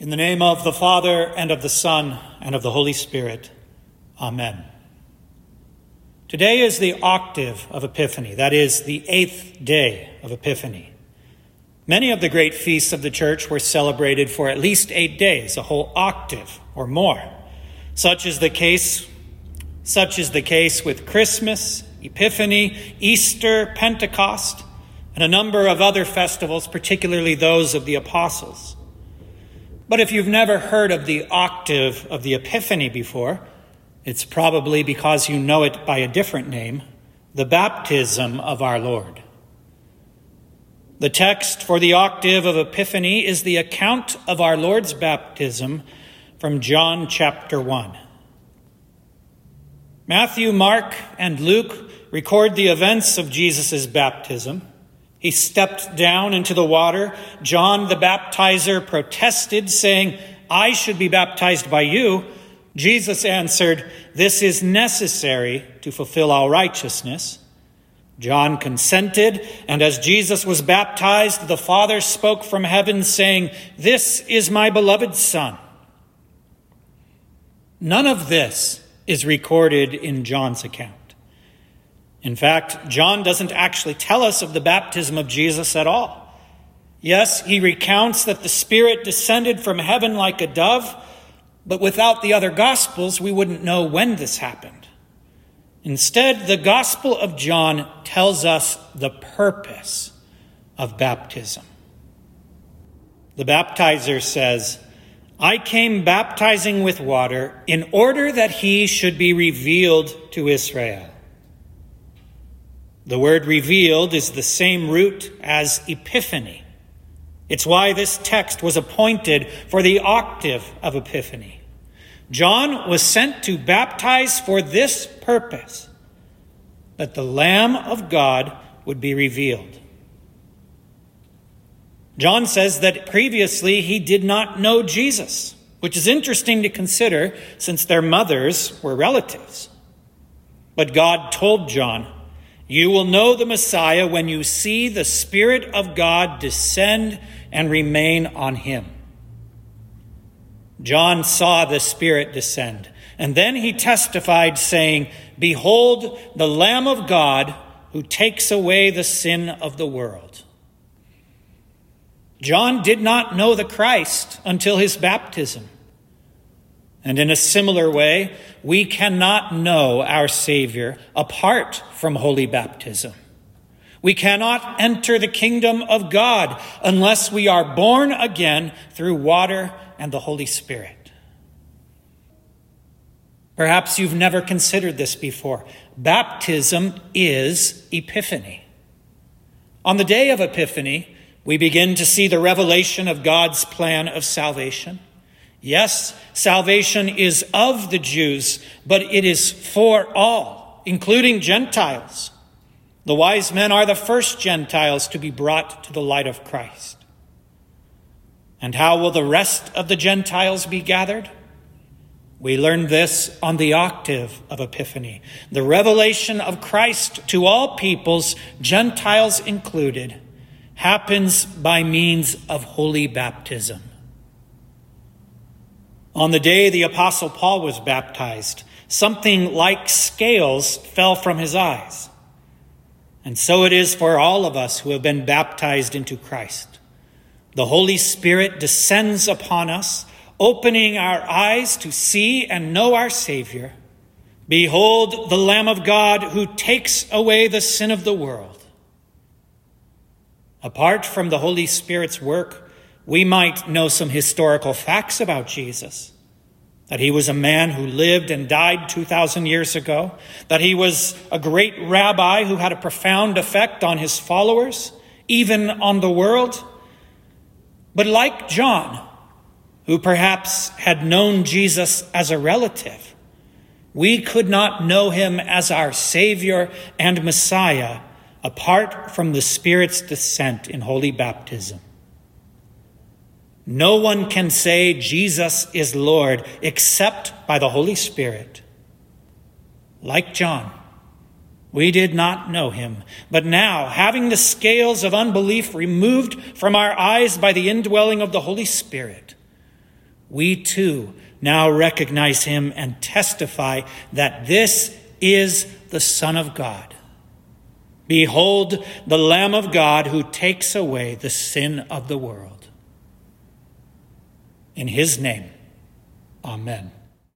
In the name of the Father, and of the Son, and of the Holy Spirit. Amen. Today is the octave of Epiphany, that is, the eighth day of Epiphany. Many of the great feasts of the church were celebrated for at least eight days, a whole octave or more. Such is the case, such is the case with Christmas, Epiphany, Easter, Pentecost, and a number of other festivals, particularly those of the apostles. But if you've never heard of the octave of the Epiphany before, it's probably because you know it by a different name the baptism of our Lord. The text for the octave of Epiphany is the account of our Lord's baptism from John chapter 1. Matthew, Mark, and Luke record the events of Jesus' baptism. He stepped down into the water. John the baptizer protested, saying, I should be baptized by you. Jesus answered, This is necessary to fulfill all righteousness. John consented, and as Jesus was baptized, the Father spoke from heaven, saying, This is my beloved Son. None of this is recorded in John's account. In fact, John doesn't actually tell us of the baptism of Jesus at all. Yes, he recounts that the Spirit descended from heaven like a dove, but without the other Gospels, we wouldn't know when this happened. Instead, the Gospel of John tells us the purpose of baptism. The baptizer says, I came baptizing with water in order that he should be revealed to Israel. The word revealed is the same root as epiphany. It's why this text was appointed for the octave of Epiphany. John was sent to baptize for this purpose that the Lamb of God would be revealed. John says that previously he did not know Jesus, which is interesting to consider since their mothers were relatives. But God told John, you will know the Messiah when you see the Spirit of God descend and remain on him. John saw the Spirit descend, and then he testified, saying, Behold, the Lamb of God who takes away the sin of the world. John did not know the Christ until his baptism. And in a similar way, we cannot know our Savior apart from holy baptism. We cannot enter the kingdom of God unless we are born again through water and the Holy Spirit. Perhaps you've never considered this before. Baptism is Epiphany. On the day of Epiphany, we begin to see the revelation of God's plan of salvation. Yes, salvation is of the Jews, but it is for all, including Gentiles. The wise men are the first Gentiles to be brought to the light of Christ. And how will the rest of the Gentiles be gathered? We learn this on the octave of Epiphany. The revelation of Christ to all peoples, Gentiles included, happens by means of holy baptism. On the day the Apostle Paul was baptized, something like scales fell from his eyes. And so it is for all of us who have been baptized into Christ. The Holy Spirit descends upon us, opening our eyes to see and know our Savior. Behold, the Lamb of God who takes away the sin of the world. Apart from the Holy Spirit's work, we might know some historical facts about Jesus. That he was a man who lived and died 2,000 years ago. That he was a great rabbi who had a profound effect on his followers, even on the world. But like John, who perhaps had known Jesus as a relative, we could not know him as our Savior and Messiah apart from the Spirit's descent in holy baptism. No one can say Jesus is Lord except by the Holy Spirit. Like John, we did not know him, but now, having the scales of unbelief removed from our eyes by the indwelling of the Holy Spirit, we too now recognize him and testify that this is the Son of God. Behold, the Lamb of God who takes away the sin of the world. In his name, amen.